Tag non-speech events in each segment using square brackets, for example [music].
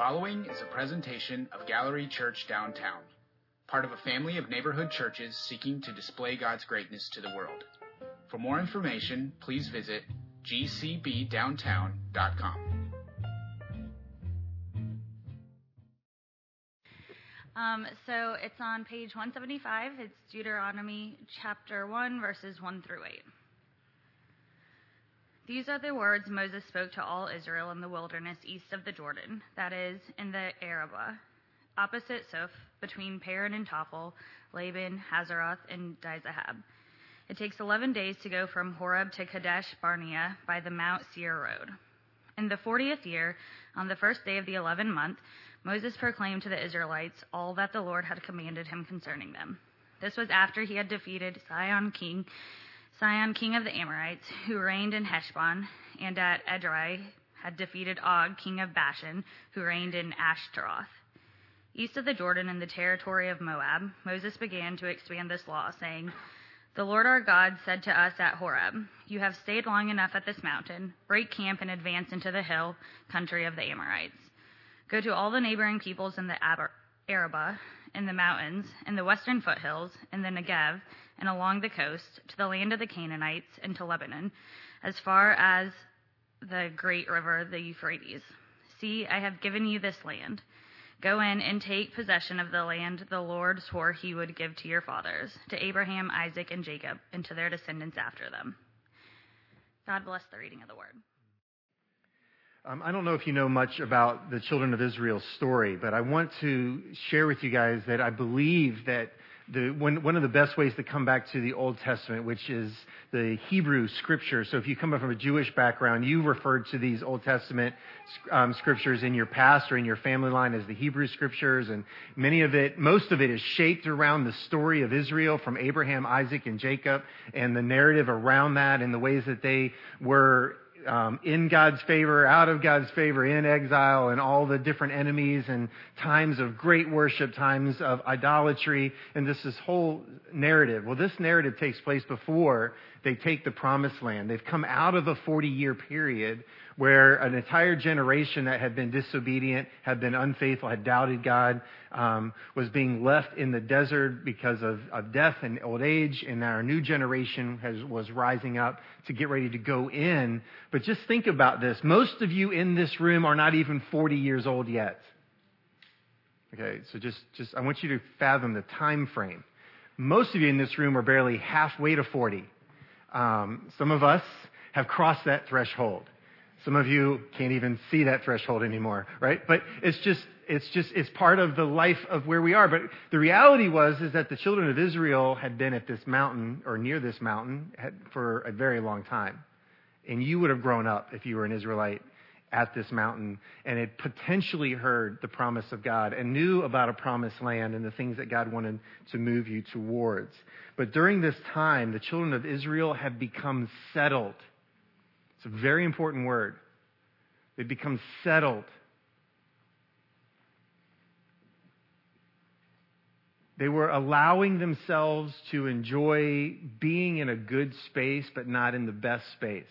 following is a presentation of Gallery Church Downtown, part of a family of neighborhood churches seeking to display God's greatness to the world. For more information, please visit gcbdowntown.com. Um, so it's on page 175. It's Deuteronomy chapter 1, verses 1 through 8. These are the words Moses spoke to all Israel in the wilderness east of the Jordan, that is, in the Arabah, opposite Suph, between Paran and Tophel, Laban, Hazeroth, and Dizahab. It takes 11 days to go from Horeb to Kadesh Barnea by the Mount Seir road. In the 40th year, on the first day of the 11th month, Moses proclaimed to the Israelites all that the Lord had commanded him concerning them. This was after he had defeated Sion king Sihon, king of the Amorites, who reigned in Heshbon, and at Edrei had defeated Og, king of Bashan, who reigned in Ashtaroth. East of the Jordan in the territory of Moab, Moses began to expand this law, saying, The Lord our God said to us at Horeb, You have stayed long enough at this mountain. Break camp and advance into the hill country of the Amorites. Go to all the neighboring peoples in the Arabah, in the mountains, in the western foothills, in the Negev, and along the coast to the land of the Canaanites and to Lebanon, as far as the great river, the Euphrates. See, I have given you this land. Go in and take possession of the land the Lord swore he would give to your fathers, to Abraham, Isaac, and Jacob, and to their descendants after them. God bless the reading of the word. Um, I don't know if you know much about the children of Israel's story, but I want to share with you guys that I believe that the, one, one of the best ways to come back to the Old Testament, which is the Hebrew scripture. So if you come from a Jewish background, you referred to these Old Testament um, scriptures in your past or in your family line as the Hebrew scriptures. And many of it, most of it is shaped around the story of Israel from Abraham, Isaac, and Jacob and the narrative around that and the ways that they were um, in God's favor, out of God's favor, in exile, and all the different enemies, and times of great worship, times of idolatry, and this this whole narrative. Well, this narrative takes place before they take the promised land. They've come out of a 40 year period where an entire generation that had been disobedient, had been unfaithful, had doubted God, um, was being left in the desert because of, of death and old age, and our new generation has, was rising up to get ready to go in. But just think about this. Most of you in this room are not even 40 years old yet. Okay, so just, just I want you to fathom the time frame. Most of you in this room are barely halfway to 40. Um, some of us have crossed that threshold. Some of you can't even see that threshold anymore, right? But it's just, it's just, it's part of the life of where we are. But the reality was, is that the children of Israel had been at this mountain or near this mountain for a very long time. And you would have grown up if you were an Israelite at this mountain and had potentially heard the promise of God and knew about a promised land and the things that God wanted to move you towards. But during this time, the children of Israel have become settled it's a very important word. They become settled. They were allowing themselves to enjoy being in a good space, but not in the best space.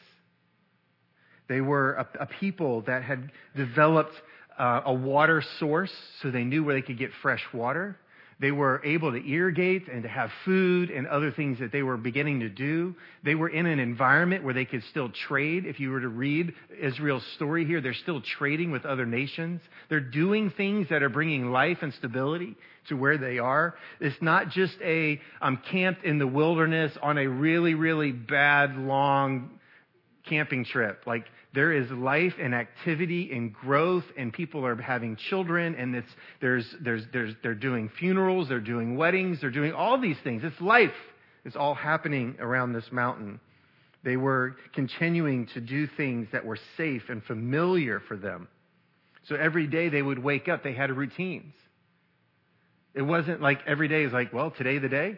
They were a, a people that had developed uh, a water source, so they knew where they could get fresh water. They were able to irrigate and to have food and other things that they were beginning to do. They were in an environment where they could still trade. If you were to read Israel's story here, they're still trading with other nations. They're doing things that are bringing life and stability to where they are. It's not just a, I'm camped in the wilderness on a really, really bad, long camping trip. Like, there is life and activity and growth, and people are having children, and it's, there's, there's, there's, they're doing funerals, they're doing weddings, they're doing all these things. It's life. It's all happening around this mountain. They were continuing to do things that were safe and familiar for them. So every day they would wake up, they had routines. It wasn't like every day is like, well, today the day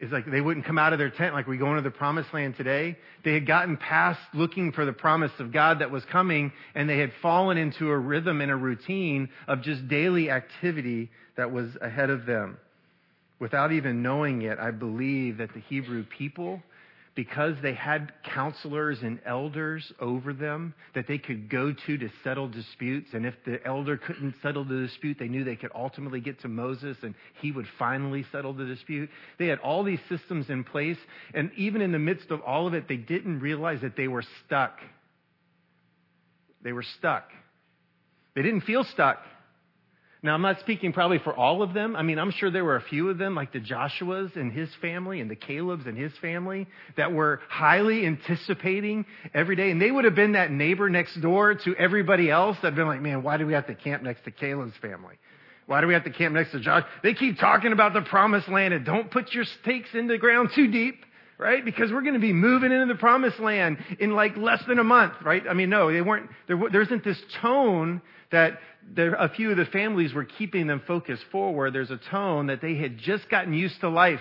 is like they wouldn't come out of their tent like we go into the promised land today. They had gotten past looking for the promise of God that was coming, and they had fallen into a rhythm and a routine of just daily activity that was ahead of them. Without even knowing it, I believe that the Hebrew people because they had counselors and elders over them that they could go to to settle disputes. And if the elder couldn't settle the dispute, they knew they could ultimately get to Moses and he would finally settle the dispute. They had all these systems in place. And even in the midst of all of it, they didn't realize that they were stuck. They were stuck. They didn't feel stuck. Now, I'm not speaking probably for all of them. I mean, I'm sure there were a few of them, like the Joshuas and his family and the Calebs and his family, that were highly anticipating every day. And they would have been that neighbor next door to everybody else that had been like, man, why do we have to camp next to Caleb's family? Why do we have to camp next to Josh? They keep talking about the promised land and don't put your stakes in the ground too deep right? Because we're going to be moving into the promised land in like less than a month, right? I mean, no, they weren't, there, there isn't this tone that there, a few of the families were keeping them focused forward. There's a tone that they had just gotten used to life.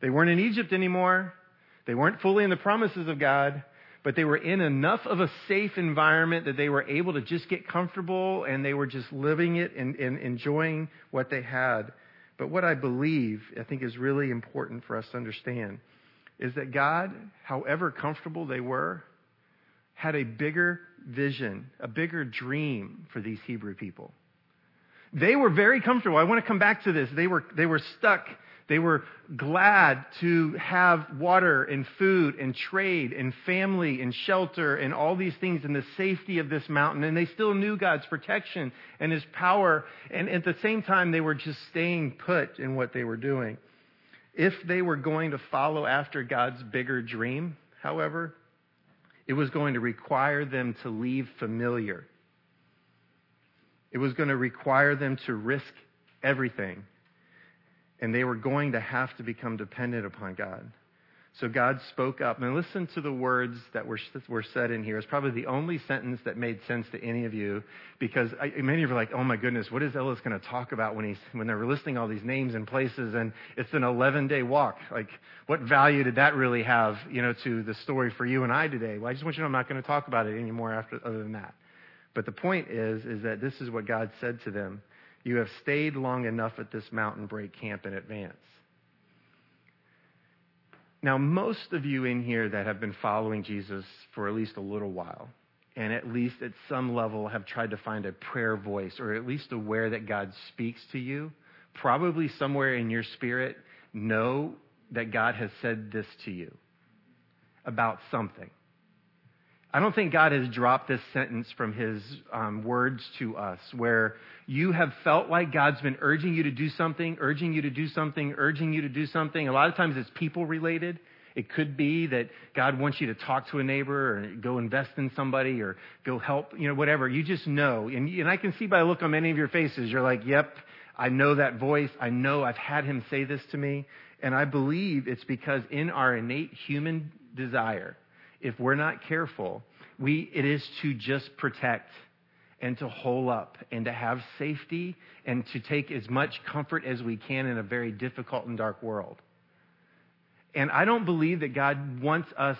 They weren't in Egypt anymore. They weren't fully in the promises of God, but they were in enough of a safe environment that they were able to just get comfortable and they were just living it and, and enjoying what they had. But what I believe, I think is really important for us to understand, is that God, however comfortable they were, had a bigger vision, a bigger dream for these Hebrew people. They were very comfortable. I want to come back to this. They were, they were stuck. They were glad to have water and food and trade and family and shelter and all these things in the safety of this mountain. And they still knew God's protection and His power. And at the same time, they were just staying put in what they were doing. If they were going to follow after God's bigger dream, however, it was going to require them to leave familiar. It was going to require them to risk everything. And they were going to have to become dependent upon God. So God spoke up. And listen to the words that were, were said in here. It's probably the only sentence that made sense to any of you because I, many of you are like, oh my goodness, what is Ellis going to talk about when, he's, when they're listing all these names and places and it's an 11 day walk? Like, what value did that really have, you know, to the story for you and I today? Well, I just want you to know I'm not going to talk about it anymore after, other than that. But the point is, is that this is what God said to them. You have stayed long enough at this mountain break camp in advance. Now, most of you in here that have been following Jesus for at least a little while, and at least at some level have tried to find a prayer voice, or at least aware that God speaks to you, probably somewhere in your spirit know that God has said this to you about something. I don't think God has dropped this sentence from his um, words to us where you have felt like God's been urging you to do something, urging you to do something, urging you to do something. A lot of times it's people related. It could be that God wants you to talk to a neighbor or go invest in somebody or go help, you know, whatever. You just know. And, and I can see by the look on many of your faces, you're like, yep, I know that voice. I know I've had him say this to me. And I believe it's because in our innate human desire, if we're not careful, we, it is to just protect and to hole up and to have safety and to take as much comfort as we can in a very difficult and dark world. And I don't believe that God wants us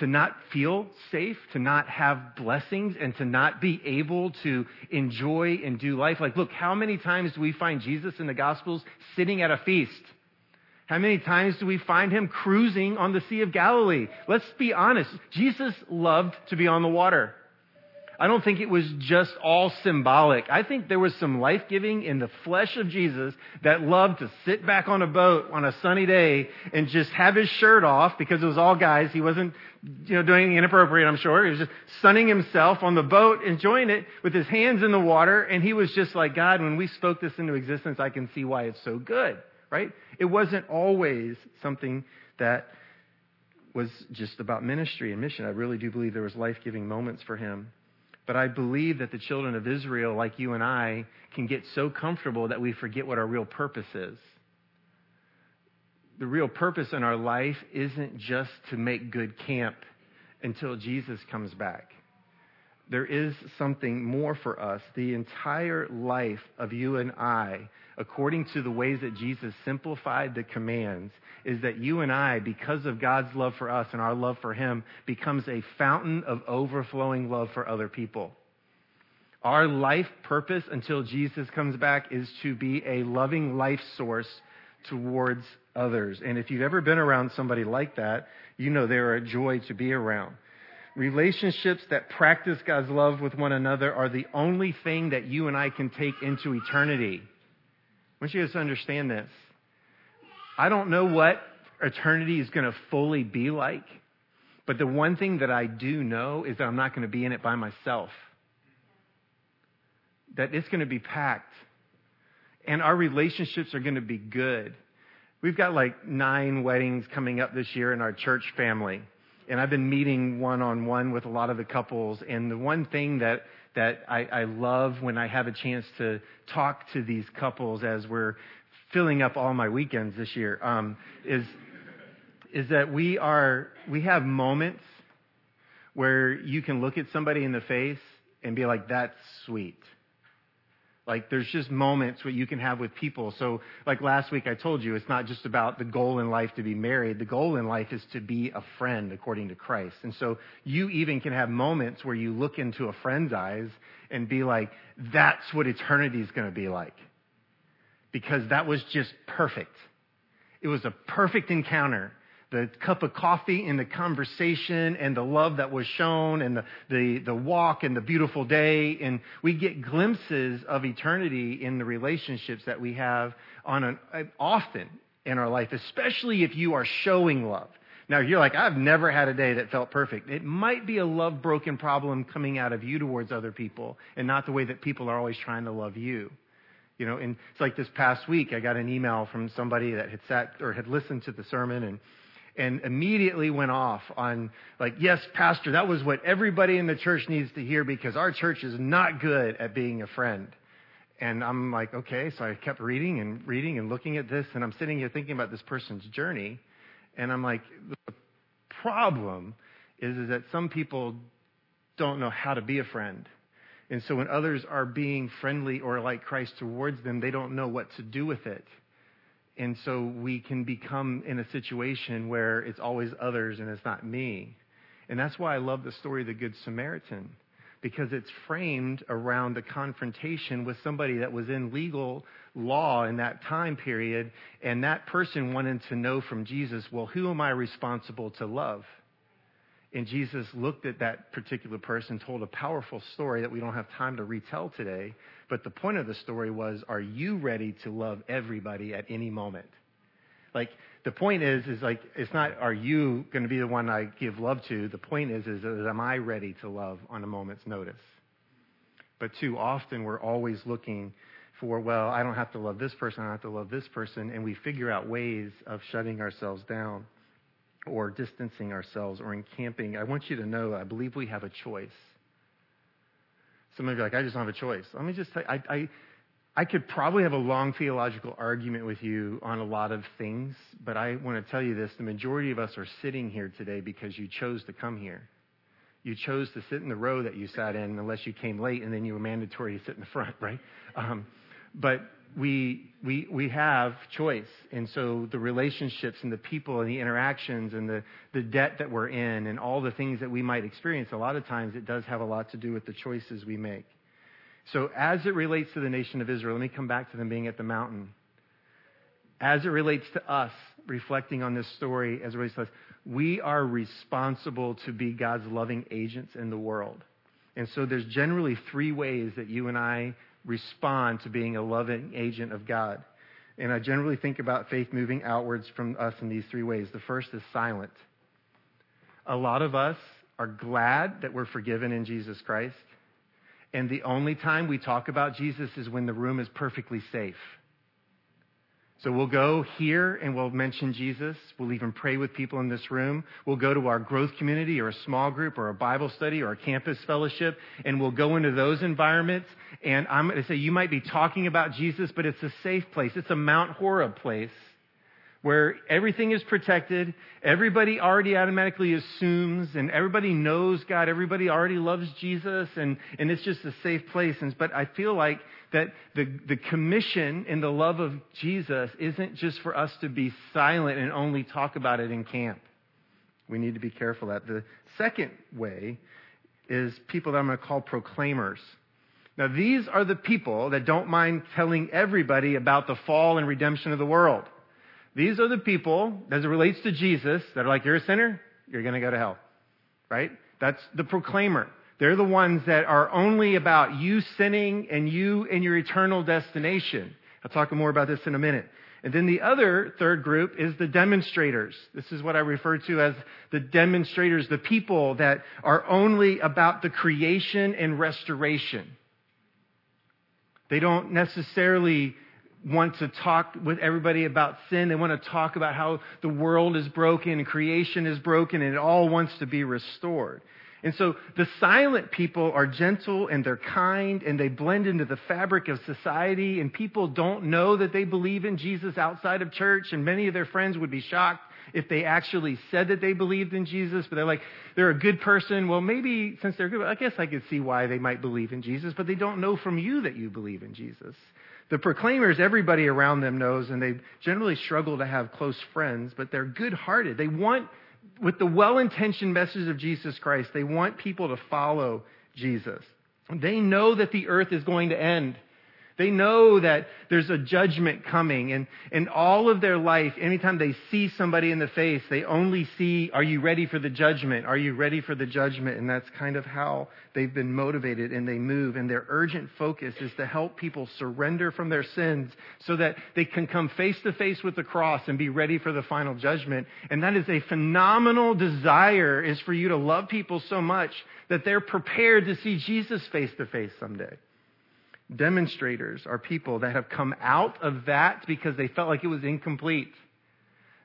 to not feel safe, to not have blessings, and to not be able to enjoy and do life. Like, look, how many times do we find Jesus in the Gospels sitting at a feast? How many times do we find him cruising on the Sea of Galilee? Let's be honest. Jesus loved to be on the water. I don't think it was just all symbolic. I think there was some life giving in the flesh of Jesus that loved to sit back on a boat on a sunny day and just have his shirt off because it was all guys. He wasn't, you know, doing anything inappropriate, I'm sure. He was just sunning himself on the boat, enjoying it with his hands in the water. And he was just like, God, when we spoke this into existence, I can see why it's so good right? It wasn't always something that was just about ministry and mission. I really do believe there was life-giving moments for him. But I believe that the children of Israel, like you and I, can get so comfortable that we forget what our real purpose is. The real purpose in our life isn't just to make good camp until Jesus comes back there is something more for us. The entire life of you and I, according to the ways that Jesus simplified the commands, is that you and I, because of God's love for us and our love for Him, becomes a fountain of overflowing love for other people. Our life purpose until Jesus comes back is to be a loving life source towards others. And if you've ever been around somebody like that, you know they're a joy to be around. Relationships that practice God's love with one another are the only thing that you and I can take into eternity. I want you guys to understand this. I don't know what eternity is going to fully be like, but the one thing that I do know is that I'm not going to be in it by myself. That it's going to be packed. And our relationships are going to be good. We've got like nine weddings coming up this year in our church family. And I've been meeting one on one with a lot of the couples. And the one thing that, that I, I love when I have a chance to talk to these couples as we're filling up all my weekends this year um, is, is that we are, we have moments where you can look at somebody in the face and be like, that's sweet. Like there's just moments what you can have with people. So like last week I told you, it's not just about the goal in life to be married. The goal in life is to be a friend according to Christ. And so you even can have moments where you look into a friend's eyes and be like, that's what eternity is going to be like. Because that was just perfect. It was a perfect encounter the cup of coffee and the conversation and the love that was shown and the, the, the walk and the beautiful day. And we get glimpses of eternity in the relationships that we have on an, often in our life, especially if you are showing love. Now you're like, I've never had a day that felt perfect. It might be a love broken problem coming out of you towards other people and not the way that people are always trying to love you. You know, and it's like this past week, I got an email from somebody that had sat or had listened to the sermon and and immediately went off on like, yes, pastor, that was what everybody in the church needs to hear because our church is not good at being a friend. And I'm like, okay. So I kept reading and reading and looking at this and I'm sitting here thinking about this person's journey. And I'm like, the problem is, is that some people don't know how to be a friend. And so when others are being friendly or like Christ towards them, they don't know what to do with it. And so we can become in a situation where it's always others and it's not me. And that's why I love the story of the Good Samaritan, because it's framed around the confrontation with somebody that was in legal law in that time period. And that person wanted to know from Jesus, well, who am I responsible to love? And Jesus looked at that particular person, told a powerful story that we don't have time to retell today. But the point of the story was, are you ready to love everybody at any moment? Like, the point is, is like, it's not, are you going to be the one I give love to? The point is, is, is am I ready to love on a moment's notice? But too often we're always looking for, well, I don't have to love this person, I don't have to love this person, and we figure out ways of shutting ourselves down or distancing ourselves or encamping, I want you to know I believe we have a choice. Some of you are like, I just don't have a choice. Let me just say, I, I, I could probably have a long theological argument with you on a lot of things, but I want to tell you this the majority of us are sitting here today because you chose to come here. You chose to sit in the row that you sat in unless you came late and then you were mandatory to sit in the front, right? Um, but we, we, we have choice. And so the relationships and the people and the interactions and the, the debt that we're in and all the things that we might experience, a lot of times it does have a lot to do with the choices we make. So as it relates to the nation of Israel, let me come back to them being at the mountain. As it relates to us, reflecting on this story as it relates to us, we are responsible to be God's loving agents in the world. And so there's generally three ways that you and I respond to being a loving agent of God. And I generally think about faith moving outwards from us in these three ways. The first is silent. A lot of us are glad that we're forgiven in Jesus Christ. And the only time we talk about Jesus is when the room is perfectly safe. So we'll go here and we'll mention Jesus. We'll even pray with people in this room. We'll go to our growth community or a small group or a Bible study or a campus fellowship and we'll go into those environments. And I'm going to say you might be talking about Jesus, but it's a safe place. It's a Mount Horeb place where everything is protected. Everybody already automatically assumes and everybody knows God. Everybody already loves Jesus and, and it's just a safe place. And, but I feel like that the, the commission and the love of Jesus isn't just for us to be silent and only talk about it in camp. We need to be careful that. The second way is people that I'm going to call proclaimers. Now, these are the people that don't mind telling everybody about the fall and redemption of the world. These are the people, as it relates to Jesus, that are like, you're a sinner, you're going to go to hell. Right? That's the proclaimer. They're the ones that are only about you sinning and you and your eternal destination. I'll talk more about this in a minute. And then the other third group is the demonstrators. This is what I refer to as the demonstrators, the people that are only about the creation and restoration. They don't necessarily want to talk with everybody about sin. They want to talk about how the world is broken and creation is broken and it all wants to be restored. And so the silent people are gentle and they're kind and they blend into the fabric of society and people don't know that they believe in Jesus outside of church and many of their friends would be shocked if they actually said that they believed in Jesus, but they're like, they're a good person. Well, maybe since they're good, I guess I could see why they might believe in Jesus, but they don't know from you that you believe in Jesus. The proclaimers, everybody around them knows, and they generally struggle to have close friends, but they're good hearted. They want with the well intentioned message of Jesus Christ, they want people to follow Jesus. They know that the earth is going to end. They know that there's a judgment coming and, in all of their life, anytime they see somebody in the face, they only see, are you ready for the judgment? Are you ready for the judgment? And that's kind of how they've been motivated and they move. And their urgent focus is to help people surrender from their sins so that they can come face to face with the cross and be ready for the final judgment. And that is a phenomenal desire is for you to love people so much that they're prepared to see Jesus face to face someday demonstrators are people that have come out of that because they felt like it was incomplete.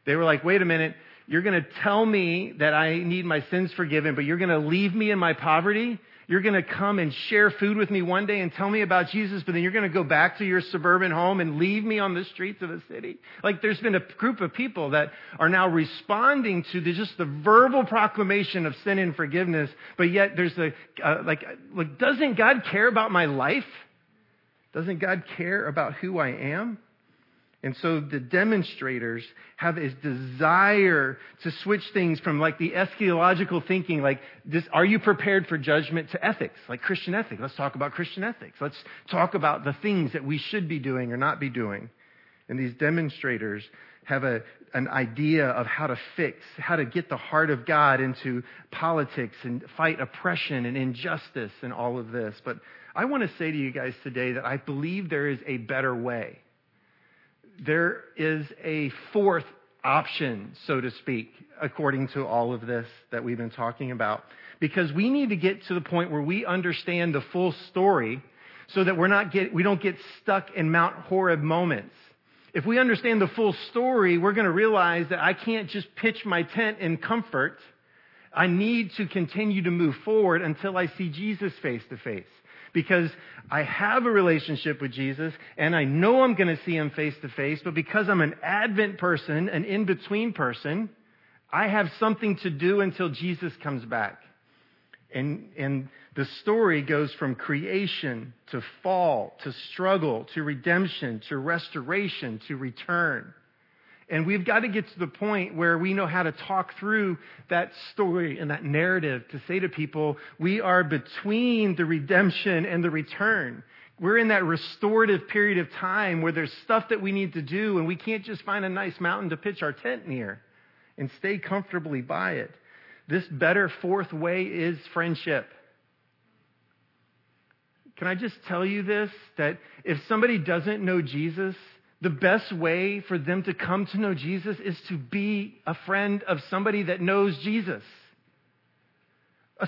They were like, wait a minute, you're going to tell me that I need my sins forgiven, but you're going to leave me in my poverty? You're going to come and share food with me one day and tell me about Jesus, but then you're going to go back to your suburban home and leave me on the streets of a city. Like there's been a group of people that are now responding to the, just the verbal proclamation of sin and forgiveness, but yet there's a, uh, like, like, doesn't God care about my life? Doesn't God care about who I am? And so the demonstrators have this desire to switch things from like the eschatological thinking, like this, are you prepared for judgment to ethics, like Christian ethics? Let's talk about Christian ethics. Let's talk about the things that we should be doing or not be doing. And these demonstrators have a, an idea of how to fix, how to get the heart of God into politics and fight oppression and injustice and all of this. But I want to say to you guys today that I believe there is a better way. There is a fourth option, so to speak, according to all of this that we've been talking about. Because we need to get to the point where we understand the full story so that we're not get, we don't get stuck in Mount Horeb moments. If we understand the full story, we're going to realize that I can't just pitch my tent in comfort. I need to continue to move forward until I see Jesus face to face because I have a relationship with Jesus and I know I'm going to see him face to face, but because I'm an Advent person, an in between person, I have something to do until Jesus comes back. And, and the story goes from creation to fall to struggle to redemption to restoration to return. And we've got to get to the point where we know how to talk through that story and that narrative to say to people, we are between the redemption and the return. We're in that restorative period of time where there's stuff that we need to do and we can't just find a nice mountain to pitch our tent near and stay comfortably by it. This better fourth way is friendship. Can I just tell you this? That if somebody doesn't know Jesus, the best way for them to come to know Jesus is to be a friend of somebody that knows Jesus.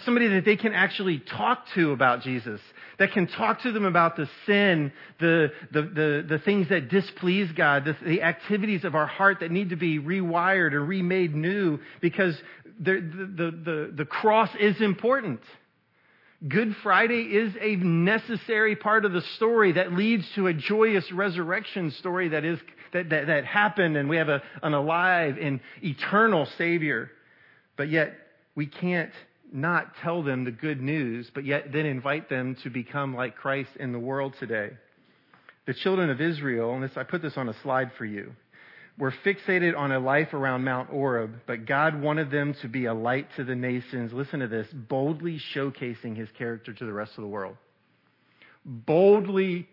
Somebody that they can actually talk to about Jesus, that can talk to them about the sin, the, the, the, the things that displease God, the, the activities of our heart that need to be rewired or remade new, because the, the, the, the cross is important. Good Friday is a necessary part of the story that leads to a joyous resurrection story that is that, that, that happened and we have a, an alive and eternal Savior. But yet we can't not tell them the good news, but yet then invite them to become like Christ in the world today. The children of Israel, and this I put this on a slide for you were fixated on a life around Mount Horeb, but God wanted them to be a light to the nations. Listen to this boldly showcasing his character to the rest of the world. Boldly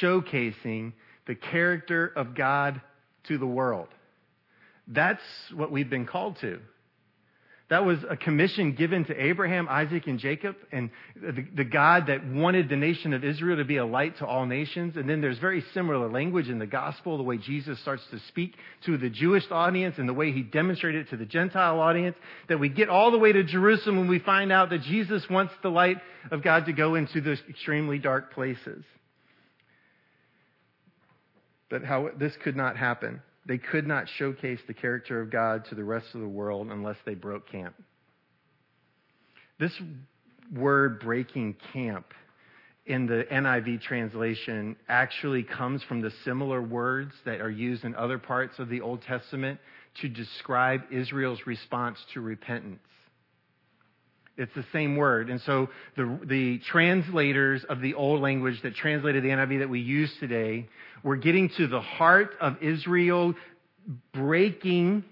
showcasing the character of God to the world. That's what we've been called to. That was a commission given to Abraham, Isaac, and Jacob, and the, the, God that wanted the nation of Israel to be a light to all nations. And then there's very similar language in the gospel, the way Jesus starts to speak to the Jewish audience and the way he demonstrated it to the Gentile audience, that we get all the way to Jerusalem when we find out that Jesus wants the light of God to go into those extremely dark places. But how this could not happen. They could not showcase the character of God to the rest of the world unless they broke camp. This word breaking camp in the NIV translation actually comes from the similar words that are used in other parts of the Old Testament to describe Israel's response to repentance. It's the same word. And so the, the translators of the old language that translated the NIV that we use today were getting to the heart of Israel breaking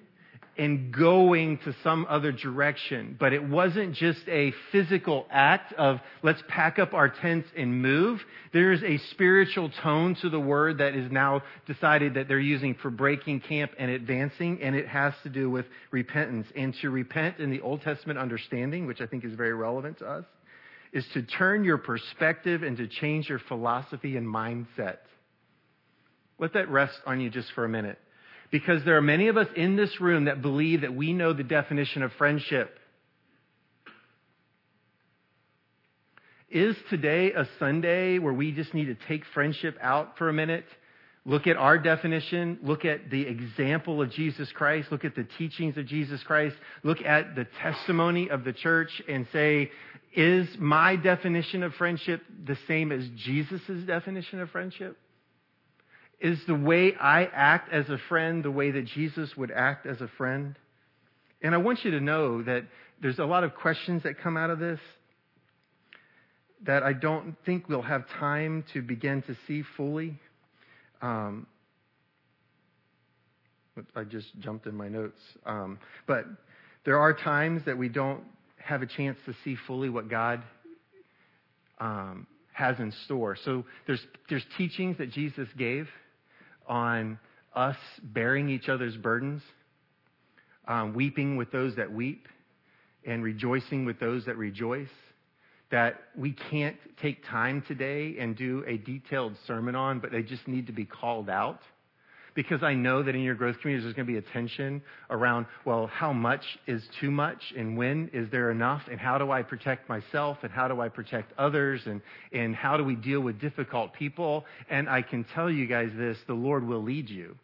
and going to some other direction. But it wasn't just a physical act of let's pack up our tents and move. There's a spiritual tone to the word that is now decided that they're using for breaking camp and advancing, and it has to do with repentance. And to repent in the Old Testament understanding, which I think is very relevant to us, is to turn your perspective and to change your philosophy and mindset. Let that rest on you just for a minute because there are many of us in this room that believe that we know the definition of friendship. Is today a Sunday where we just need to take friendship out for a minute? Look at our definition. Look at the example of Jesus Christ. Look at the teachings of Jesus Christ. Look at the testimony of the church and say, is my definition of friendship the same as Jesus' definition of friendship? Is the way I act as a friend the way that Jesus would act as a friend? And I want you to know that there's a lot of questions that come out of this that I don't think we'll have time to begin to see fully. Um, I just jumped in my notes. Um, but there are times that we don't have a chance to see fully what God um, has in store. So there's, there's teachings that Jesus gave on us bearing each other's burdens, um, weeping with those that weep, and rejoicing with those that rejoice. That we can't take time today and do a detailed sermon on, but they just need to be called out because I know that in your growth communities there's going to be a tension around, well, how much is too much and when is there enough and how do I protect myself and how do I protect others and, and how do we deal with difficult people? And I can tell you guys this, the Lord will lead you.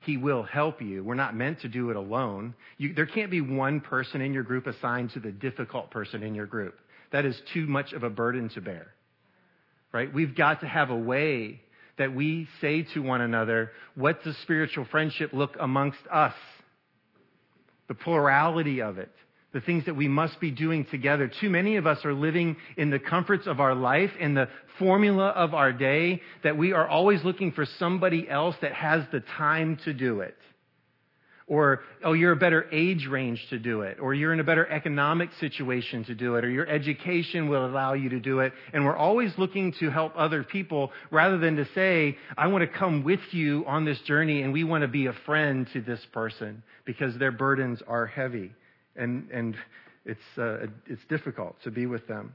He will help you. We're not meant to do it alone. You, there can't be one person in your group assigned to the difficult person in your group. That is too much of a burden to bear. Right? We've got to have a way that we say to one another, what does spiritual friendship look amongst us? The plurality of it. The things that we must be doing together. Too many of us are living in the comforts of our life and the formula of our day that we are always looking for somebody else that has the time to do it. Or, oh, you're a better age range to do it. Or you're in a better economic situation to do it. Or your education will allow you to do it. And we're always looking to help other people rather than to say, I want to come with you on this journey and we want to be a friend to this person because their burdens are heavy. And, and it's, uh, it's difficult to be with them.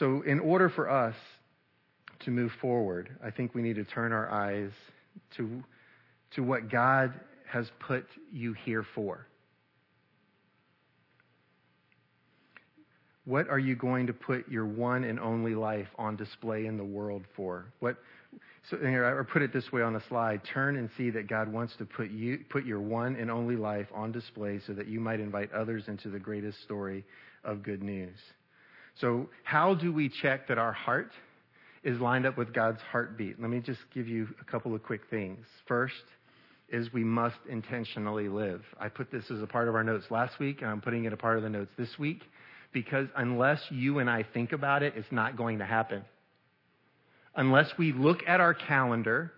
So in order for us to move forward, I think we need to turn our eyes to to what God has put you here for? What are you going to put your one and only life on display in the world for? What, so here, I put it this way on the slide. Turn and see that God wants to put you, put your one and only life on display so that you might invite others into the greatest story of good news. So how do we check that our heart is lined up with God's heartbeat? Let me just give you a couple of quick things. First, is we must intentionally live. I put this as a part of our notes last week, and I'm putting it a part of the notes this week because unless you and I think about it, it's not going to happen. Unless we look at our calendar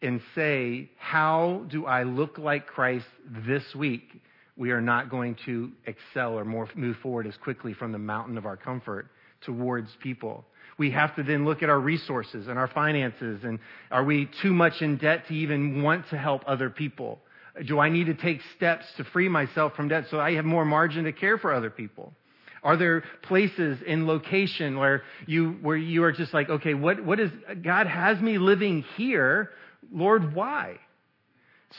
and say, How do I look like Christ this week? We are not going to excel or move forward as quickly from the mountain of our comfort towards people. We have to then look at our resources and our finances and are we too much in debt to even want to help other people? Do I need to take steps to free myself from debt so I have more margin to care for other people? Are there places in location where you, where you are just like, okay, what, what is, God has me living here. Lord, why?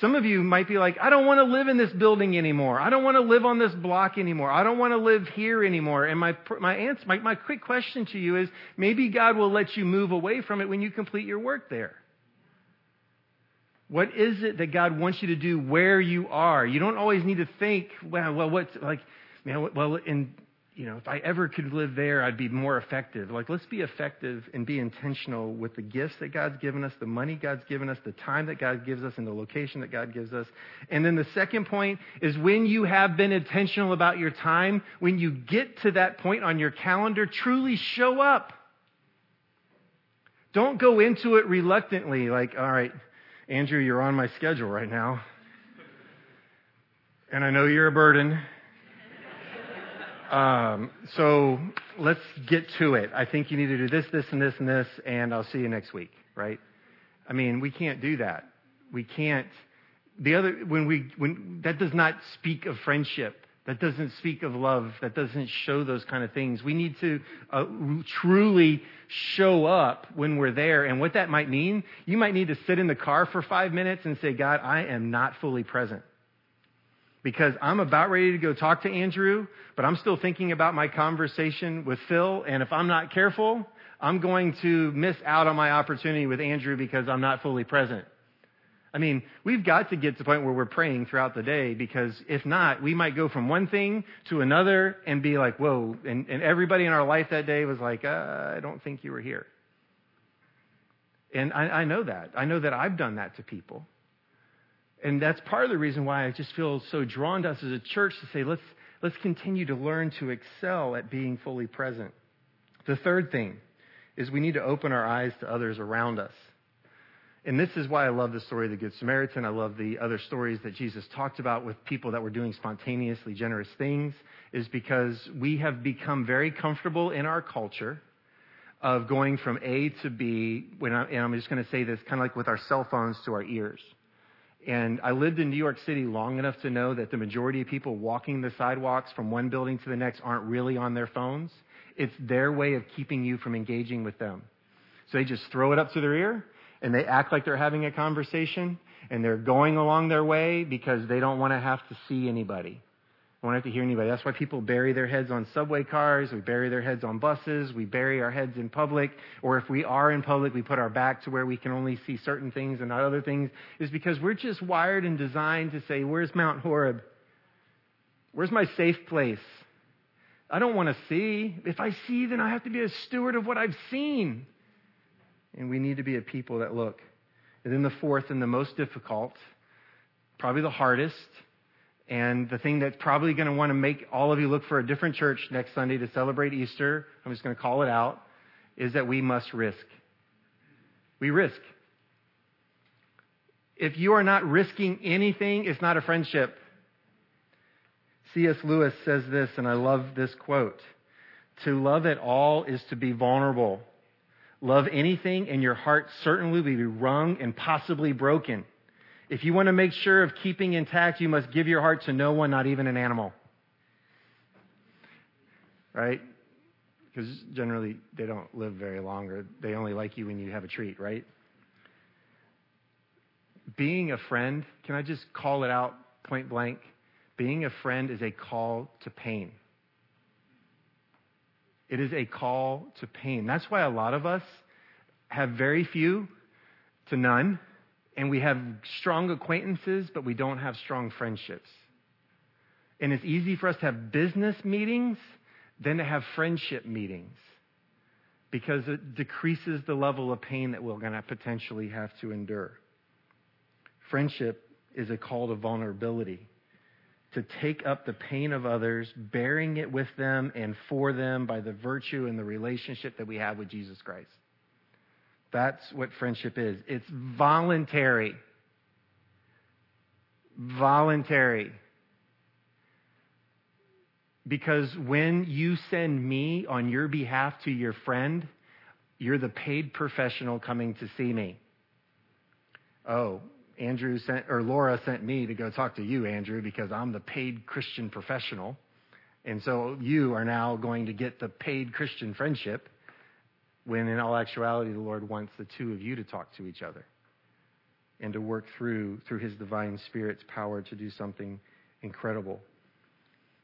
Some of you might be like, I don't want to live in this building anymore. I don't want to live on this block anymore. I don't want to live here anymore. And my, my answer, my, my quick question to you is maybe God will let you move away from it when you complete your work there. What is it that God wants you to do where you are? You don't always need to think, well, well, what's like, man, well, in you know, if I ever could live there, I'd be more effective. Like, let's be effective and be intentional with the gifts that God's given us, the money God's given us, the time that God gives us, and the location that God gives us. And then the second point is when you have been intentional about your time, when you get to that point on your calendar, truly show up. Don't go into it reluctantly, like, all right, Andrew, you're on my schedule right now. And I know you're a burden um, so let's get to it. I think you need to do this, this, and this, and this, and I'll see you next week, right? I mean, we can't do that. We can't. The other, when we, when, that does not speak of friendship. That doesn't speak of love. That doesn't show those kind of things. We need to uh, truly show up when we're there. And what that might mean, you might need to sit in the car for five minutes and say, God, I am not fully present because I'm about ready to go talk to Andrew, but I'm still thinking about my conversation with Phil. And if I'm not careful, I'm going to miss out on my opportunity with Andrew because I'm not fully present. I mean, we've got to get to the point where we're praying throughout the day because if not, we might go from one thing to another and be like, whoa. And, and everybody in our life that day was like, uh, I don't think you were here. And I, I know that. I know that I've done that to people. And that's part of the reason why I just feel so drawn to us as a church to say, let's, let's continue to learn to excel at being fully present. The third thing is we need to open our eyes to others around us. And this is why I love the story of the Good Samaritan. I love the other stories that Jesus talked about with people that were doing spontaneously generous things, is because we have become very comfortable in our culture of going from A to B, when I, and I'm just going to say this kind of like with our cell phones to our ears. And I lived in New York City long enough to know that the majority of people walking the sidewalks from one building to the next aren't really on their phones. It's their way of keeping you from engaging with them. So they just throw it up to their ear and they act like they're having a conversation and they're going along their way because they don't want to have to see anybody won't have to hear anybody. That's why people bury their heads on subway cars. We bury their heads on buses. We bury our heads in public. Or if we are in public, we put our back to where we can only see certain things and not other things. Is because we're just wired and designed to say, where's Mount Horeb? Where's my safe place? I don't want to see. If I see, then I have to be a steward of what I've seen. And we need to be a people that look. And then the fourth and the most difficult, probably the hardest, and the thing that's probably going to want to make all of you look for a different church next Sunday to celebrate Easter, I'm just going to call it out, is that we must risk. We risk. If you are not risking anything, it's not a friendship. C.S. Lewis says this, and I love this quote. To love at all is to be vulnerable. Love anything, and your heart certainly will be wrung and possibly broken. If you want to make sure of keeping intact, you must give your heart to no one, not even an animal. Right? Because generally they don't live very long or they only like you when you have a treat, right? Being a friend, can I just call it out point blank? Being a friend is a call to pain. It is a call to pain. That's why a lot of us have very few to none and we have strong acquaintances, but we don't have strong friendships. And it's easy for us to have business meetings than to have friendship meetings because it decreases the level of pain that we're going to potentially have to endure. Friendship is a call to vulnerability, to take up the pain of others, bearing it with them and for them by the virtue and the relationship that we have with Jesus Christ. That's what friendship is. It's voluntary. Voluntary. Because when you send me on your behalf to your friend, you're the paid professional coming to see me. Oh, Andrew sent, or Laura sent me to go talk to you, Andrew, because I'm the paid Christian professional. And so you are now going to get the paid Christian friendship when in all actuality the Lord wants the two of you to talk to each other and to work through through his divine spirit's power to do something incredible.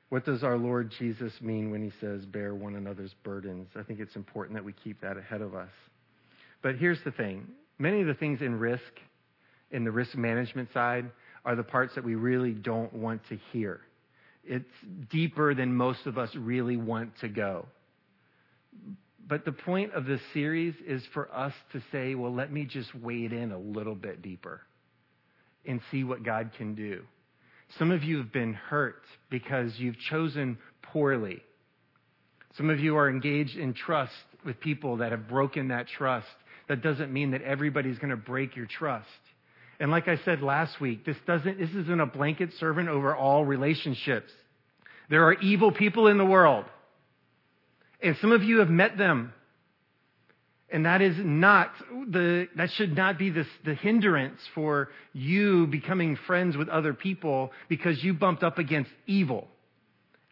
What does our Lord Jesus mean when he says bear one another's burdens? I think it's important that we keep that ahead of us. But here's the thing. Many of the things in risk in the risk management side are the parts that we really don't want to hear. It's deeper than most of us really want to go. But the point of this series is for us to say, well, let me just wade in a little bit deeper and see what God can do. Some of you have been hurt because you've chosen poorly. Some of you are engaged in trust with people that have broken that trust. That doesn't mean that everybody's going to break your trust. And like I said last week, this doesn't, this isn't a blanket servant over all relationships. There are evil people in the world. And some of you have met them. And that is not the, that should not be the, the hindrance for you becoming friends with other people because you bumped up against evil.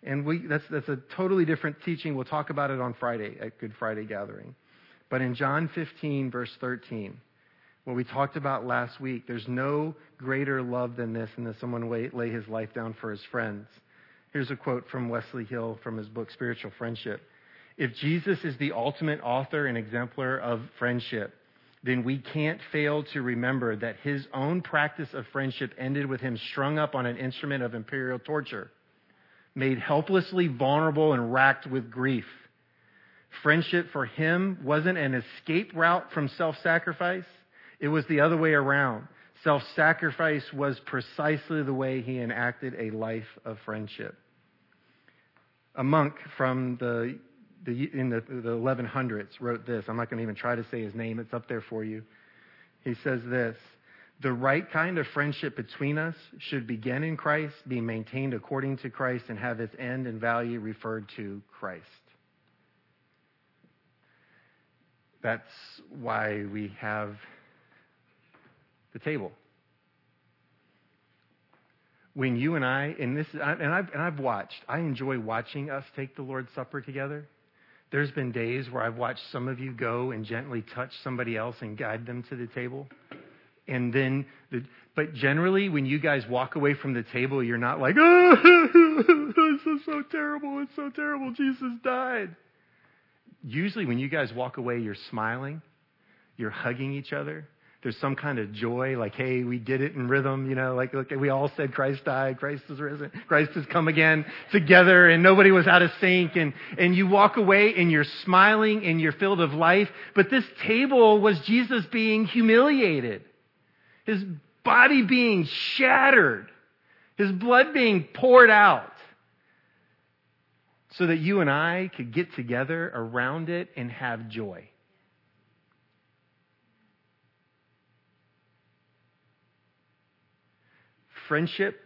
And we, that's, that's a totally different teaching. We'll talk about it on Friday at Good Friday Gathering. But in John 15, verse 13, what we talked about last week. There's no greater love than this, and that someone lay his life down for his friends. Here's a quote from Wesley Hill from his book, Spiritual Friendship. If Jesus is the ultimate author and exemplar of friendship, then we can't fail to remember that his own practice of friendship ended with him strung up on an instrument of imperial torture, made helplessly vulnerable and racked with grief. Friendship for him wasn't an escape route from self sacrifice. It was the other way around. Self sacrifice was precisely the way he enacted a life of friendship. A monk from the, the in the, the 1100s wrote this. I'm not going to even try to say his name, it's up there for you. He says this The right kind of friendship between us should begin in Christ, be maintained according to Christ, and have its end and value referred to Christ. That's why we have the table. When you and I, and this, and I've, and I've watched, I enjoy watching us take the Lord's Supper together. There's been days where I've watched some of you go and gently touch somebody else and guide them to the table. And then, the, but generally, when you guys walk away from the table, you're not like, oh, [laughs] this is so terrible. It's so terrible. Jesus died. Usually, when you guys walk away, you're smiling, you're hugging each other, there's some kind of joy, like, hey, we did it in rhythm, you know, like, look, we all said Christ died, Christ is risen, Christ has come again together, and nobody was out of sync, and, and you walk away and you're smiling and you're filled of life. But this table was Jesus being humiliated, his body being shattered, his blood being poured out so that you and I could get together around it and have joy. Friendship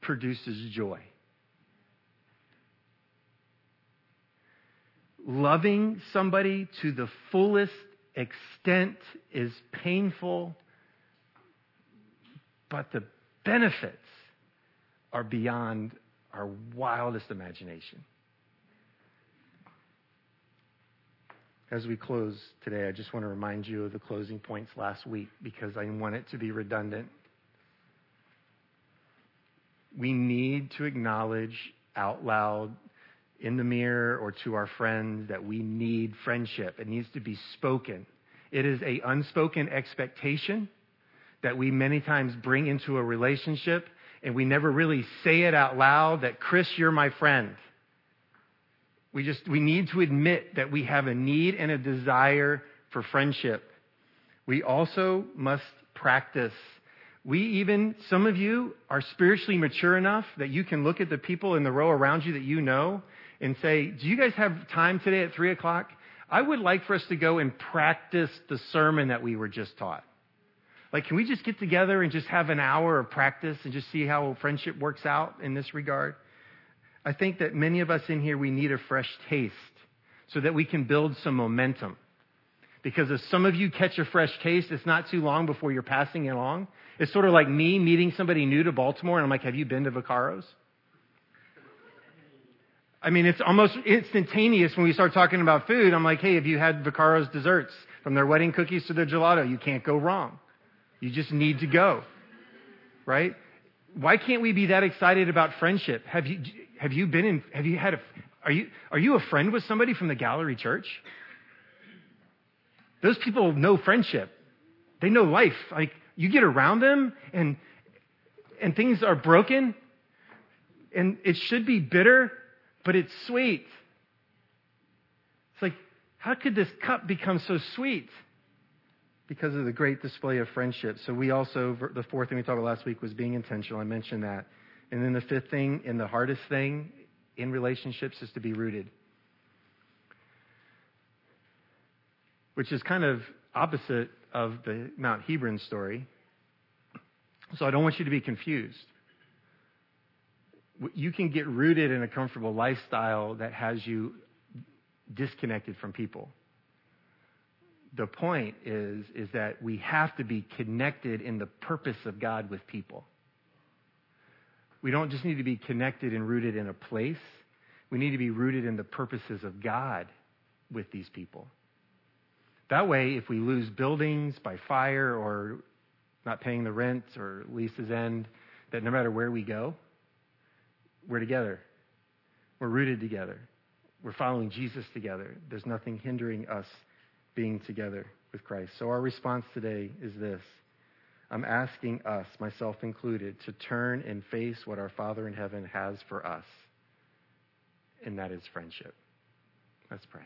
produces joy. Loving somebody to the fullest extent is painful, but the benefits are beyond our wildest imagination. As we close today, I just want to remind you of the closing points last week because I want it to be redundant we need to acknowledge out loud in the mirror or to our friends that we need friendship. It needs to be spoken. It is a unspoken expectation that we many times bring into a relationship and we never really say it out loud that Chris, you're my friend. We just, we need to admit that we have a need and a desire for friendship. We also must practice we even, some of you are spiritually mature enough that you can look at the people in the row around you that you know and say, Do you guys have time today at 3 o'clock? I would like for us to go and practice the sermon that we were just taught. Like, can we just get together and just have an hour of practice and just see how friendship works out in this regard? I think that many of us in here, we need a fresh taste so that we can build some momentum. Because if some of you catch a fresh taste, it's not too long before you're passing it along. It's sort of like me meeting somebody new to Baltimore, and I'm like, have you been to Vaccaro's? I mean, it's almost instantaneous when we start talking about food. I'm like, hey, have you had Vaccaro's desserts? From their wedding cookies to their gelato, you can't go wrong. You just need to go. Right? Why can't we be that excited about friendship? Have you, have you been in, have you had a, are you, are you a friend with somebody from the Gallery Church? Those people know friendship. They know life. Like, you get around them and, and things are broken and it should be bitter, but it's sweet. It's like, how could this cup become so sweet? Because of the great display of friendship. So we also, the fourth thing we talked about last week was being intentional. I mentioned that. And then the fifth thing, and the hardest thing in relationships, is to be rooted. Which is kind of opposite of the Mount Horeb story. So I don't want you to be confused. You can get rooted in a comfortable lifestyle that has you disconnected from people. The point is, is that we have to be connected in the purpose of God with people. We don't just need to be connected and rooted in a place. We need to be rooted in the purposes of God with these people. That way, if we lose buildings by fire or not paying the rent or leases end, that no matter where we go, we're together. We're rooted together. We're following Jesus together. There's nothing hindering us being together with Christ. So our response today is this. I'm asking us, myself included, to turn and face what our Father in heaven has for us, and that is friendship. Let's pray.